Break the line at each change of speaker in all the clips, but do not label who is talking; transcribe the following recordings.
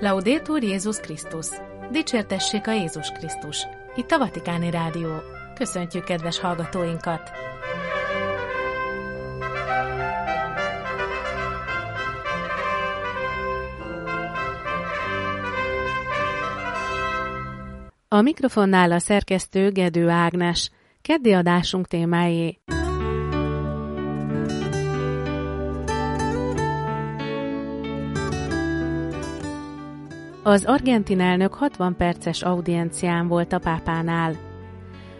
Laudétur Jézus Krisztus! Dicsértessék a Jézus Krisztus! Itt a Vatikáni Rádió. Köszöntjük kedves hallgatóinkat! A mikrofonnál a szerkesztő Gedő Ágnes. Keddi adásunk témájé. Az argentin elnök 60 perces audiencián volt a pápánál.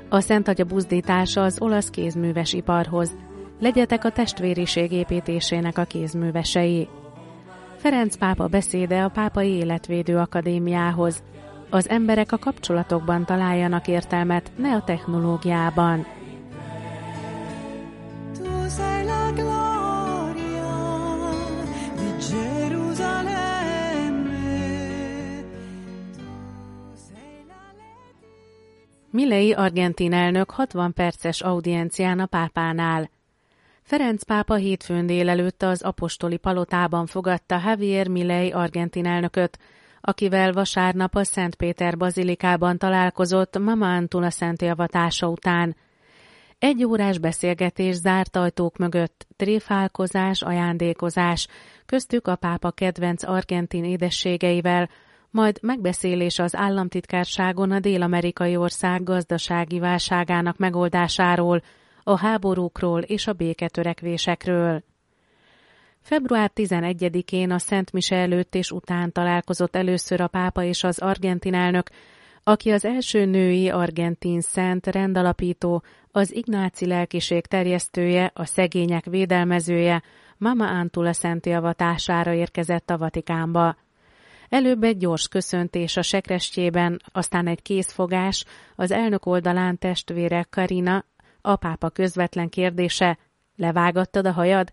A Szent Atya buzdítása az olasz kézműves iparhoz. Legyetek a testvériség építésének a kézművesei. Ferenc pápa beszéde a Pápai Életvédő Akadémiához. Az emberek a kapcsolatokban találjanak értelmet, ne a technológiában. Milei argentin elnök 60 perces audiencián a pápánál. Ferenc pápa hétfőn délelőtt az apostoli palotában fogadta Javier Milei argentin elnököt, akivel vasárnap a Szent Péter bazilikában találkozott Mama Antula szent javatása után. Egy órás beszélgetés zárt ajtók mögött, tréfálkozás, ajándékozás, köztük a pápa kedvenc argentin édességeivel, majd megbeszélés az államtitkárságon a dél-amerikai ország gazdasági válságának megoldásáról, a háborúkról és a béketörekvésekről. Február 11-én a Szent Mise előtt és után találkozott először a pápa és az argentin elnök, aki az első női argentin szent rendalapító, az ignáci lelkiség terjesztője, a szegények védelmezője, Mama Antula szent javatására érkezett a Vatikánba. Előbb egy gyors köszöntés a sekrestjében, aztán egy készfogás, az elnök oldalán testvére Karina, a pápa közvetlen kérdése, levágattad a hajad?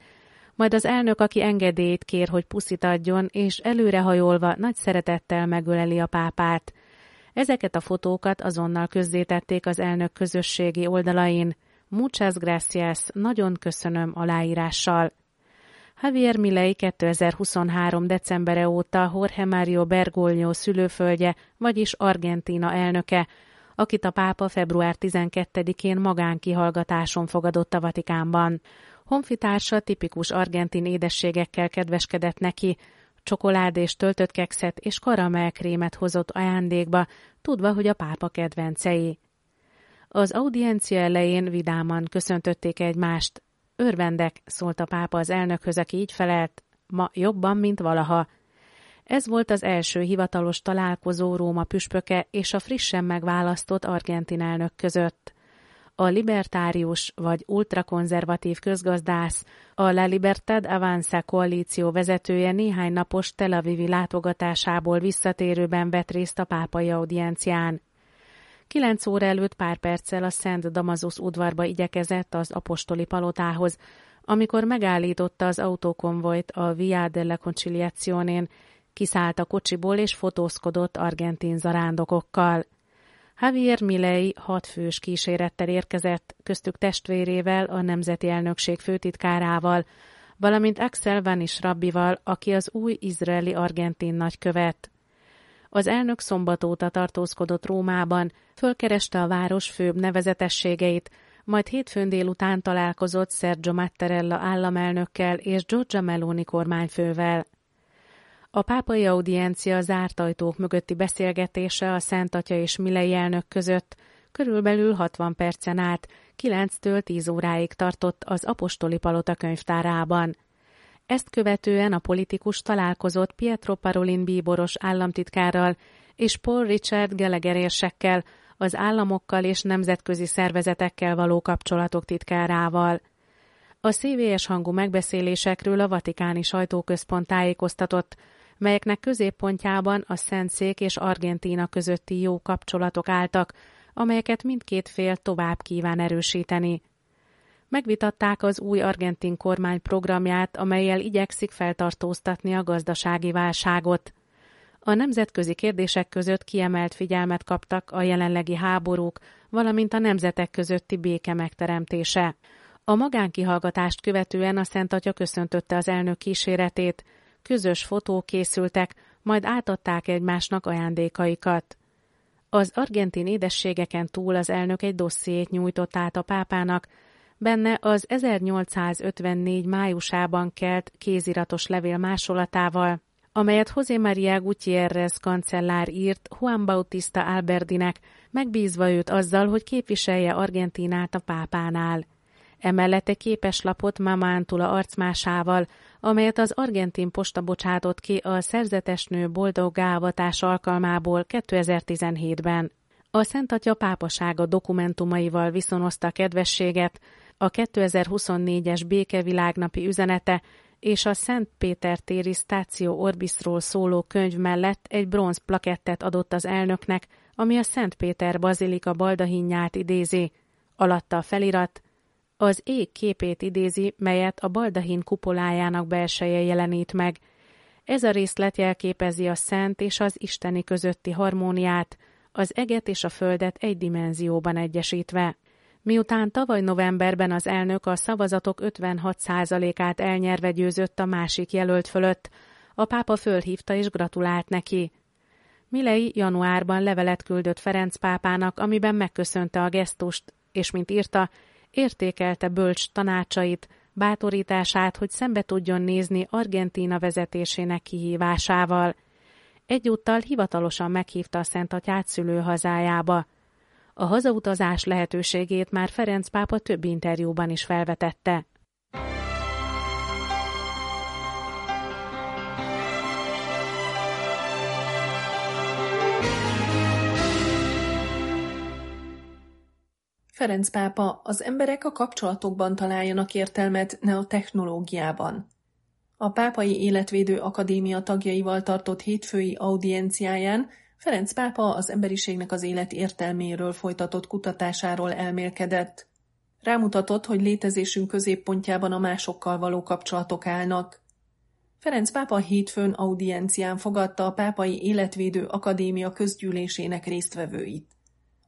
Majd az elnök, aki engedélyt kér, hogy puszit adjon, és előrehajolva nagy szeretettel megöleli a pápát. Ezeket a fotókat azonnal közzétették az elnök közösségi oldalain. Muchas gracias, nagyon köszönöm aláírással. Javier Milei 2023. decembere óta Jorge Mario Bergoglio szülőföldje, vagyis Argentína elnöke, akit a pápa február 12-én magánkihallgatáson fogadott a Vatikánban. Honfitársa tipikus argentin édességekkel kedveskedett neki, csokolád és töltött kekszet és karamellkrémet hozott ajándékba, tudva, hogy a pápa kedvencei. Az audiencia elején vidáman köszöntötték egymást, Örvendek, szólt a pápa az elnökhöz, aki így felelt, ma jobban, mint valaha. Ez volt az első hivatalos találkozó Róma püspöke és a frissen megválasztott argentin elnök között. A libertárius vagy ultrakonzervatív közgazdász, a La Libertad Avanza koalíció vezetője néhány napos Tel Avivi látogatásából visszatérőben vett részt a pápai audiencián. Kilenc óra előtt pár perccel a Szent Damazus udvarba igyekezett az apostoli palotához, amikor megállította az autókonvojt a Via della Conciliazione-n, kiszállt a kocsiból és fotózkodott argentin zarándokokkal. Javier Milei hat fős kísérettel érkezett, köztük testvérével, a Nemzeti Elnökség főtitkárával, valamint Axel Van is rabbival, aki az új izraeli argentin nagykövet. Az elnök szombat óta tartózkodott Rómában, fölkereste a város főbb nevezetességeit, majd hétfőn délután találkozott Sergio Mattarella államelnökkel és Giorgia Meloni kormányfővel. A pápai audiencia zárt ajtók mögötti beszélgetése a Szent Atya és Milei elnök között körülbelül 60 percen át, 9-től 10 óráig tartott az Apostoli Palota könyvtárában. Ezt követően a politikus találkozott Pietro Parolin bíboros államtitkárral és Paul Richard Gallagher az államokkal és nemzetközi szervezetekkel való kapcsolatok titkárával. A szívélyes hangú megbeszélésekről a Vatikáni sajtóközpont tájékoztatott, melyeknek középpontjában a Szentszék és Argentína közötti jó kapcsolatok álltak, amelyeket mindkét fél tovább kíván erősíteni. Megvitatták az új argentin kormány programját, amelyel igyekszik feltartóztatni a gazdasági válságot. A nemzetközi kérdések között kiemelt figyelmet kaptak a jelenlegi háborúk, valamint a nemzetek közötti béke megteremtése. A magánkihallgatást követően a Szent Atya köszöntötte az elnök kíséretét, közös fotók készültek, majd átadták egymásnak ajándékaikat. Az argentin édességeken túl az elnök egy dossziét nyújtott át a pápának, benne az 1854 májusában kelt kéziratos levél másolatával, amelyet José María Gutiérrez kancellár írt Juan Bautista Alberdinek, megbízva őt azzal, hogy képviselje Argentinát a pápánál. Emellett egy képeslapot Mamántula arcmásával, amelyet az argentin posta bocsátott ki a szerzetesnő boldog gávatás alkalmából 2017-ben. A Szent Atya pápasága dokumentumaival viszonozta kedvességet, a 2024-es békevilágnapi üzenete és a Szent Péter téri Stáció Orbisról szóló könyv mellett egy bronz plakettet adott az elnöknek, ami a Szent Péter bazilika baldahinját idézi. Alatta a felirat, az ég képét idézi, melyet a baldahin kupolájának belseje jelenít meg. Ez a részlet jelképezi a szent és az isteni közötti harmóniát, az eget és a földet egy dimenzióban egyesítve. Miután tavaly novemberben az elnök a szavazatok 56%-át elnyerve győzött a másik jelölt fölött, a pápa fölhívta és gratulált neki. Milei januárban levelet küldött Ferenc pápának, amiben megköszönte a gesztust, és mint írta, értékelte bölcs tanácsait, bátorítását, hogy szembe tudjon nézni Argentína vezetésének kihívásával. Egyúttal hivatalosan meghívta a Szent Atyát szülőhazájába. A hazautazás lehetőségét már Ferenc pápa több interjúban is felvetette.
Ferenc pápa, az emberek a kapcsolatokban találjanak értelmet, ne a technológiában. A Pápai Életvédő Akadémia tagjaival tartott hétfői audienciáján Ferenc pápa az emberiségnek az élet értelméről folytatott kutatásáról elmélkedett. Rámutatott, hogy létezésünk középpontjában a másokkal való kapcsolatok állnak. Ferenc pápa hétfőn audiencián fogadta a Pápai Életvédő Akadémia közgyűlésének résztvevőit.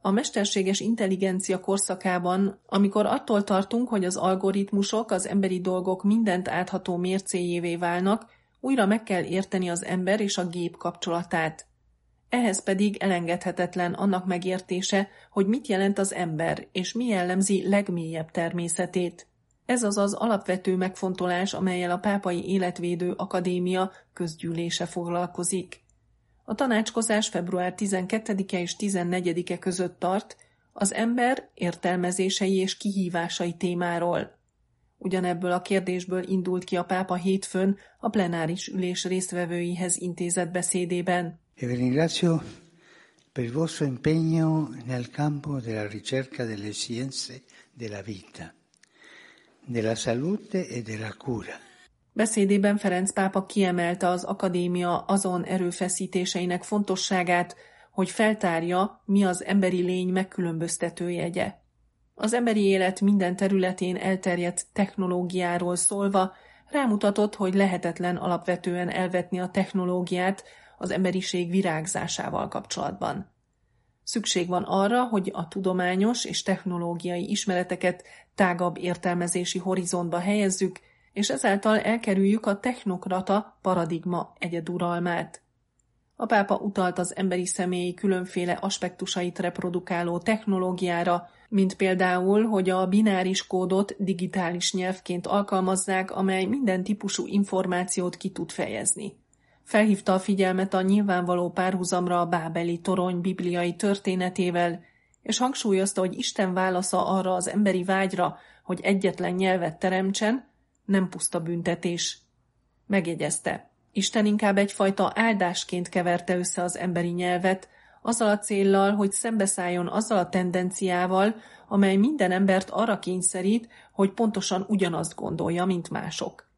A mesterséges intelligencia korszakában, amikor attól tartunk, hogy az algoritmusok az emberi dolgok mindent átható mércéjévé válnak, újra meg kell érteni az ember és a gép kapcsolatát. Ehhez pedig elengedhetetlen annak megértése, hogy mit jelent az ember, és mi jellemzi legmélyebb természetét. Ez az az alapvető megfontolás, amelyel a Pápai Életvédő Akadémia közgyűlése foglalkozik. A tanácskozás február 12-e és 14-e között tart az ember értelmezései és kihívásai témáról. Ugyanebből a kérdésből indult ki a pápa hétfőn a plenáris ülés résztvevőihez intézett beszédében.
E vi ringrazio per il vostro impegno nel campo della ricerca delle scienze della vita, della salute e della cura.
Beszédében Ferenc pápa kiemelte az akadémia azon erőfeszítéseinek fontosságát, hogy feltárja, mi az emberi lény megkülönböztető jegye. Az emberi élet minden területén elterjedt technológiáról szólva rámutatott, hogy lehetetlen alapvetően elvetni a technológiát az emberiség virágzásával kapcsolatban. Szükség van arra, hogy a tudományos és technológiai ismereteket tágabb értelmezési horizontba helyezzük, és ezáltal elkerüljük a technokrata paradigma egyeduralmát. A pápa utalt az emberi személy különféle aspektusait reprodukáló technológiára, mint például, hogy a bináris kódot digitális nyelvként alkalmazzák, amely minden típusú információt ki tud fejezni. Felhívta a figyelmet a nyilvánvaló párhuzamra a bábeli torony bibliai történetével, és hangsúlyozta, hogy Isten válasza arra az emberi vágyra, hogy egyetlen nyelvet teremtsen, nem puszta büntetés. Megjegyezte, Isten inkább egyfajta áldásként keverte össze az emberi nyelvet, azzal a céllal, hogy szembeszálljon azzal a tendenciával, amely minden embert arra kényszerít, hogy pontosan ugyanazt gondolja, mint mások.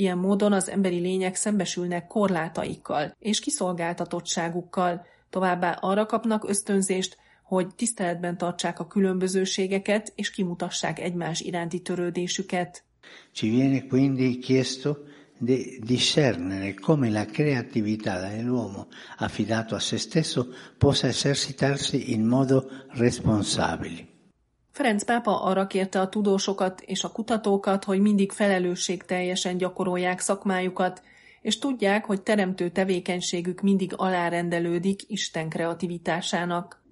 Ilyen módon az emberi lények szembesülnek korlátaikkal és kiszolgáltatottságukkal, továbbá arra kapnak ösztönzést, hogy tiszteletben tartsák a különbözőségeket és kimutassák egymás iránti törődésüket.
Ci viene quindi chiesto di discernere come la creatività dell'uomo affidato a se stesso possa esercitarsi in modo responsabile.
Ferenc pápa arra kérte a tudósokat és a kutatókat, hogy mindig felelősség teljesen gyakorolják szakmájukat, és tudják, hogy teremtő tevékenységük mindig alárendelődik Isten kreativitásának.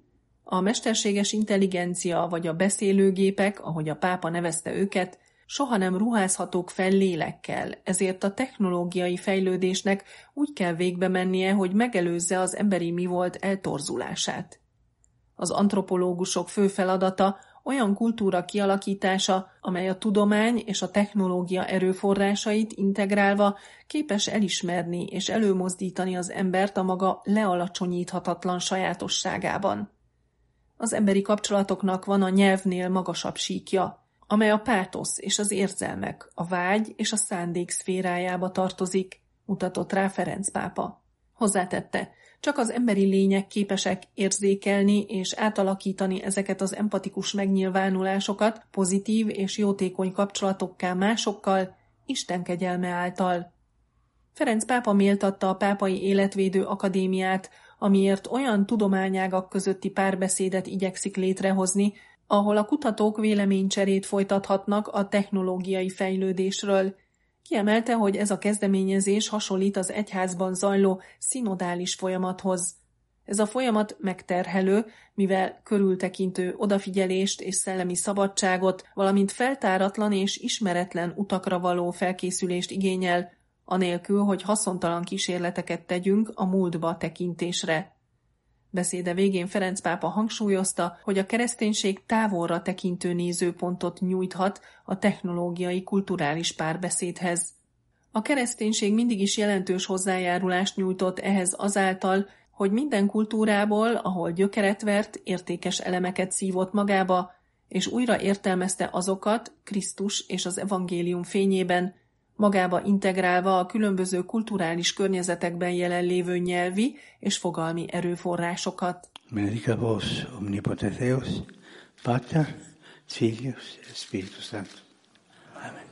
A mesterséges intelligencia vagy a beszélőgépek, ahogy a pápa nevezte őket, soha nem ruházhatók fel lélekkel, ezért a technológiai fejlődésnek úgy kell végbe mennie, hogy megelőzze az emberi mi volt eltorzulását. Az antropológusok fő feladata olyan kultúra kialakítása, amely a tudomány és a technológia erőforrásait integrálva képes elismerni és előmozdítani az embert a maga lealacsonyíthatatlan sajátosságában. Az emberi kapcsolatoknak van a nyelvnél magasabb síkja, amely a pátosz és az érzelmek, a vágy és a szándék szférájába tartozik, mutatott rá Ferenc pápa. Hozzátette, csak az emberi lények képesek érzékelni és átalakítani ezeket az empatikus megnyilvánulásokat pozitív és jótékony kapcsolatokká másokkal, Isten kegyelme által. Ferenc pápa méltatta a Pápai Életvédő Akadémiát, amiért olyan tudományágak közötti párbeszédet igyekszik létrehozni, ahol a kutatók véleménycserét folytathatnak a technológiai fejlődésről. Kiemelte, hogy ez a kezdeményezés hasonlít az egyházban zajló szinodális folyamathoz. Ez a folyamat megterhelő, mivel körültekintő odafigyelést és szellemi szabadságot, valamint feltáratlan és ismeretlen utakra való felkészülést igényel, anélkül, hogy haszontalan kísérleteket tegyünk a múltba tekintésre. Beszéde végén Ferenc pápa hangsúlyozta, hogy a kereszténység távolra tekintő nézőpontot nyújthat a technológiai kulturális párbeszédhez. A kereszténység mindig is jelentős hozzájárulást nyújtott ehhez azáltal, hogy minden kultúrából, ahol gyökeret vert, értékes elemeket szívott magába, és újra értelmezte azokat Krisztus és az evangélium fényében, magába integrálva a különböző kulturális környezetekben jelenlévő nyelvi és fogalmi erőforrásokat.
Benedica vos omnipotenteus, Pater, Filius, Spiritus Sanctus. Amen.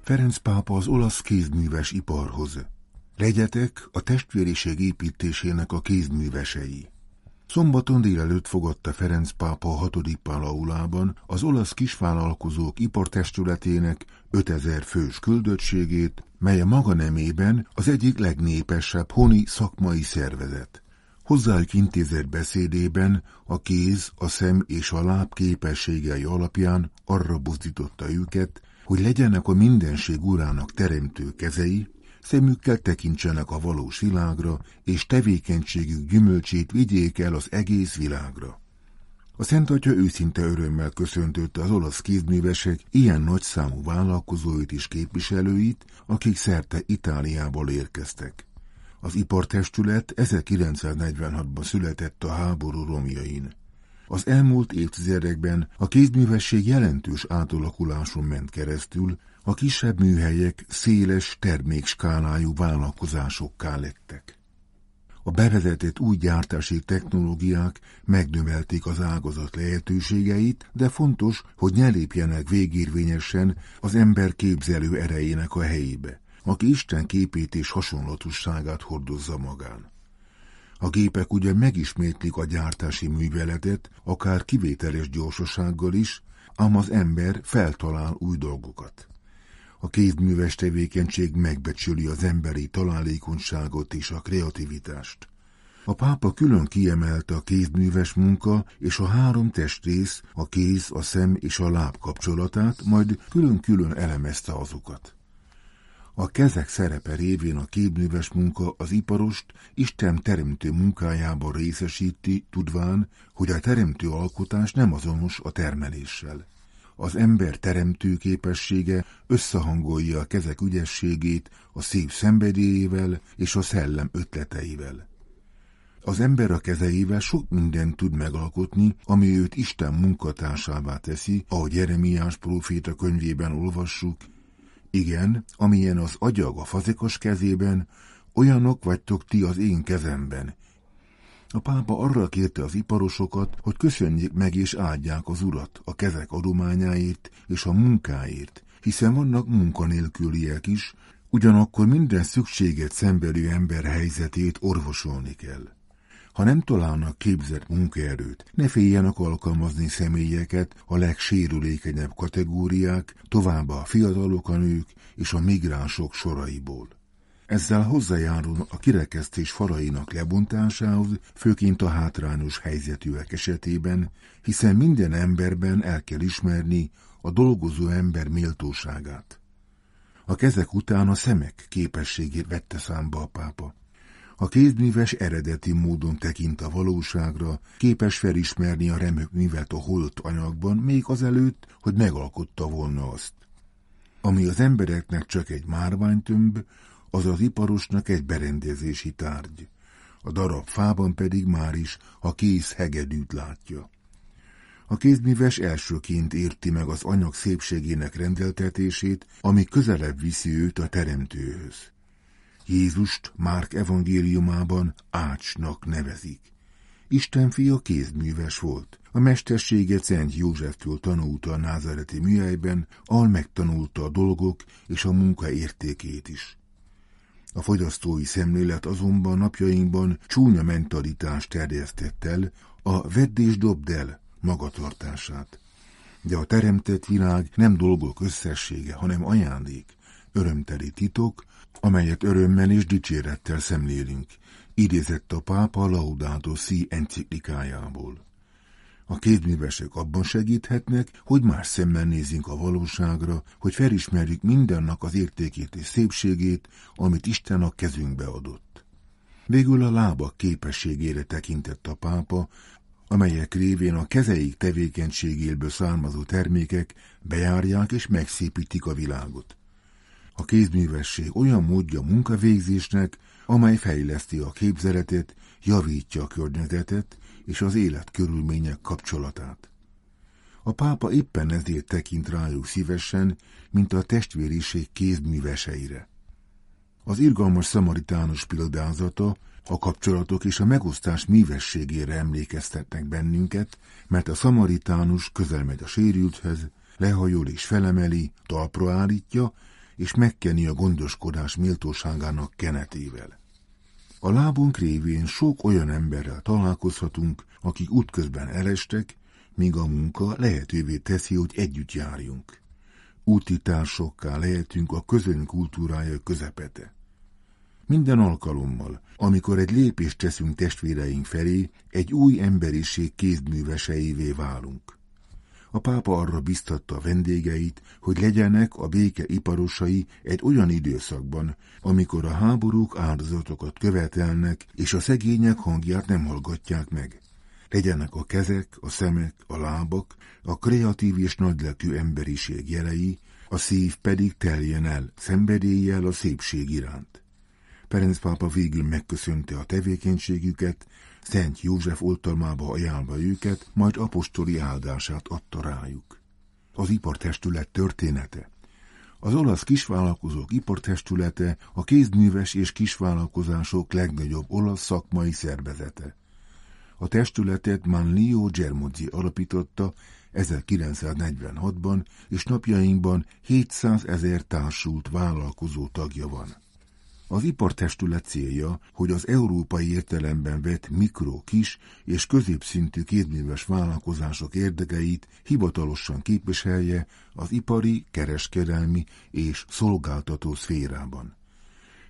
Ferenc pápa az olasz kézműves iparhoz. Legyetek a testvériség építésének a kézművesei. Szombaton délelőtt fogadta Ferenc pápa a hatodik palaulában az olasz kisvállalkozók ipartestületének 5000 fős küldöttségét, mely a maga nemében az egyik legnépesebb honi szakmai szervezet. Hozzájuk intézett beszédében a kéz, a szem és a láb képességei alapján arra buzdította őket, hogy legyenek a mindenség urának teremtő kezei, szemükkel tekintsenek a valós világra, és tevékenységük gyümölcsét vigyék el az egész világra. A Szent Atya őszinte örömmel köszöntötte az olasz kézművesek ilyen nagy számú vállalkozóit és képviselőit, akik szerte Itáliából érkeztek. Az ipartestület 1946-ban született a háború romjain. Az elmúlt évtizedekben a kézművesség jelentős átalakuláson ment keresztül, a kisebb műhelyek széles termékskálájú vállalkozásokká lettek. A bevezetett új gyártási technológiák megnövelték az ágazat lehetőségeit, de fontos, hogy ne lépjenek végérvényesen az ember képzelő erejének a helyébe, aki Isten képét és hasonlatosságát hordozza magán. A gépek ugye megismétlik a gyártási műveletet, akár kivételes gyorsasággal is, ám az ember feltalál új dolgokat. A kézműves tevékenység megbecsüli az emberi találékonyságot és a kreativitást. A pápa külön kiemelte a kézműves munka és a három testrész, a kéz, a szem és a láb kapcsolatát, majd külön-külön elemezte azokat. A kezek szerepe révén a képműves munka az iparost Isten teremtő munkájában részesíti, tudván, hogy a teremtő alkotás nem azonos a termeléssel. Az ember teremtő képessége összehangolja a kezek ügyességét a szív szenvedélyével és a szellem ötleteivel. Az ember a kezeivel sok mindent tud megalkotni, ami őt Isten munkatársává teszi, ahogy Jeremiás próféta könyvében olvassuk, igen, amilyen az agyag a fazekas kezében, olyanok vagytok ti az én kezemben. A pápa arra kérte az iparosokat, hogy köszönjék meg és áldják az urat a kezek adományáért és a munkáért, hiszen vannak munkanélküliek is, ugyanakkor minden szükséget szenvedő ember helyzetét orvosolni kell. Ha nem találnak képzett munkaerőt, ne féljenek alkalmazni személyeket a legsérülékenyebb kategóriák, továbbá a fiatalok, a nők és a migránsok soraiból. Ezzel hozzájárul a kirekesztés falainak lebontásához, főként a hátrányos helyzetűek esetében, hiszen minden emberben el kell ismerni a dolgozó ember méltóságát. A kezek után a szemek képességét vette számba a pápa. A kézműves eredeti módon tekint a valóságra, képes felismerni a remök művet a holt anyagban, még azelőtt, hogy megalkotta volna azt. Ami az embereknek csak egy márványtömb, az az iparosnak egy berendezési tárgy. A darab fában pedig már is a kész hegedűt látja. A kézműves elsőként érti meg az anyag szépségének rendeltetését, ami közelebb viszi őt a teremtőhöz. Jézust Márk evangéliumában ácsnak nevezik. Isten fia kézműves volt. A mesterséget Szent Józseftől tanulta a názareti műhelyben, ahol megtanulta a dolgok és a munka értékét is. A fogyasztói szemlélet azonban napjainkban csúnya mentalitást terjesztett el, a vedd és dobd el magatartását. De a teremtett világ nem dolgok összessége, hanem ajándék, örömteli titok, amelyet örömmel és dicsérettel szemlélünk, idézett a pápa Laudato Si enciklikájából. A kézművesek abban segíthetnek, hogy más szemmel nézzünk a valóságra, hogy felismerjük mindennek az értékét és szépségét, amit Isten a kezünkbe adott. Végül a lábak képességére tekintett a pápa, amelyek révén a kezeik tevékenységéből származó termékek bejárják és megszépítik a világot. A kézművesség olyan módja munkavégzésnek, amely fejleszti a képzeletet, javítja a környezetet és az élet körülmények kapcsolatát. A pápa éppen ezért tekint rájuk szívesen, mint a testvériség kézműveseire. Az irgalmas szamaritánus példázata a kapcsolatok és a megosztás művességére emlékeztetnek bennünket, mert a szamaritánus közel megy a sérülthez, lehajol és felemeli, talpra állítja, és megkeni a gondoskodás méltóságának kenetével. A lábunk révén sok olyan emberrel találkozhatunk, akik útközben elestek, míg a munka lehetővé teszi, hogy együtt járjunk. Úti társokká lehetünk a közön kultúrája közepete. Minden alkalommal, amikor egy lépést teszünk testvéreink felé, egy új emberiség kézműveseivé válunk. A pápa arra biztatta vendégeit, hogy legyenek a béke iparosai egy olyan időszakban, amikor a háborúk áldozatokat követelnek, és a szegények hangját nem hallgatják meg. Legyenek a kezek, a szemek, a lábak, a kreatív és nagylelkű emberiség jelei, a szív pedig teljen el szenvedéllyel a szépség iránt. Ferenc pápa végül megköszönte a tevékenységüket, Szent József oltalmába ajánlva őket, majd apostoli áldását adta rájuk. Az ipartestület története az olasz kisvállalkozók ipartestülete a kézműves és kisvállalkozások legnagyobb olasz szakmai szervezete. A testületet Manlio Germozzi alapította 1946-ban, és napjainkban 700 ezer társult vállalkozó tagja van. Az ipartestület célja, hogy az európai értelemben vett mikro, kis és középszintű kézműves vállalkozások érdekeit hivatalosan képviselje az ipari, kereskedelmi és szolgáltató szférában.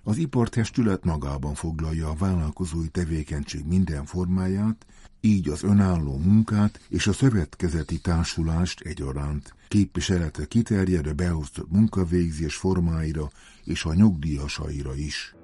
Az ipartestület magában foglalja a vállalkozói tevékenység minden formáját, így az önálló munkát és a szövetkezeti társulást egyaránt. Képviselete kiterjed a beosztott munkavégzés formáira és a nyugdíjasaira is.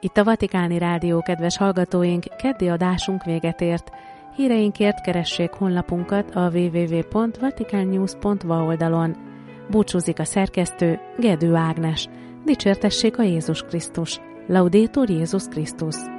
Itt a Vatikáni Rádió, kedves hallgatóink, keddi adásunk véget ért. Híreinkért keressék honlapunkat a www.vaticannews.va oldalon. Búcsúzik a szerkesztő Gedő Ágnes. Dicsértessék a Jézus Krisztus. Laudétur Jézus Krisztus.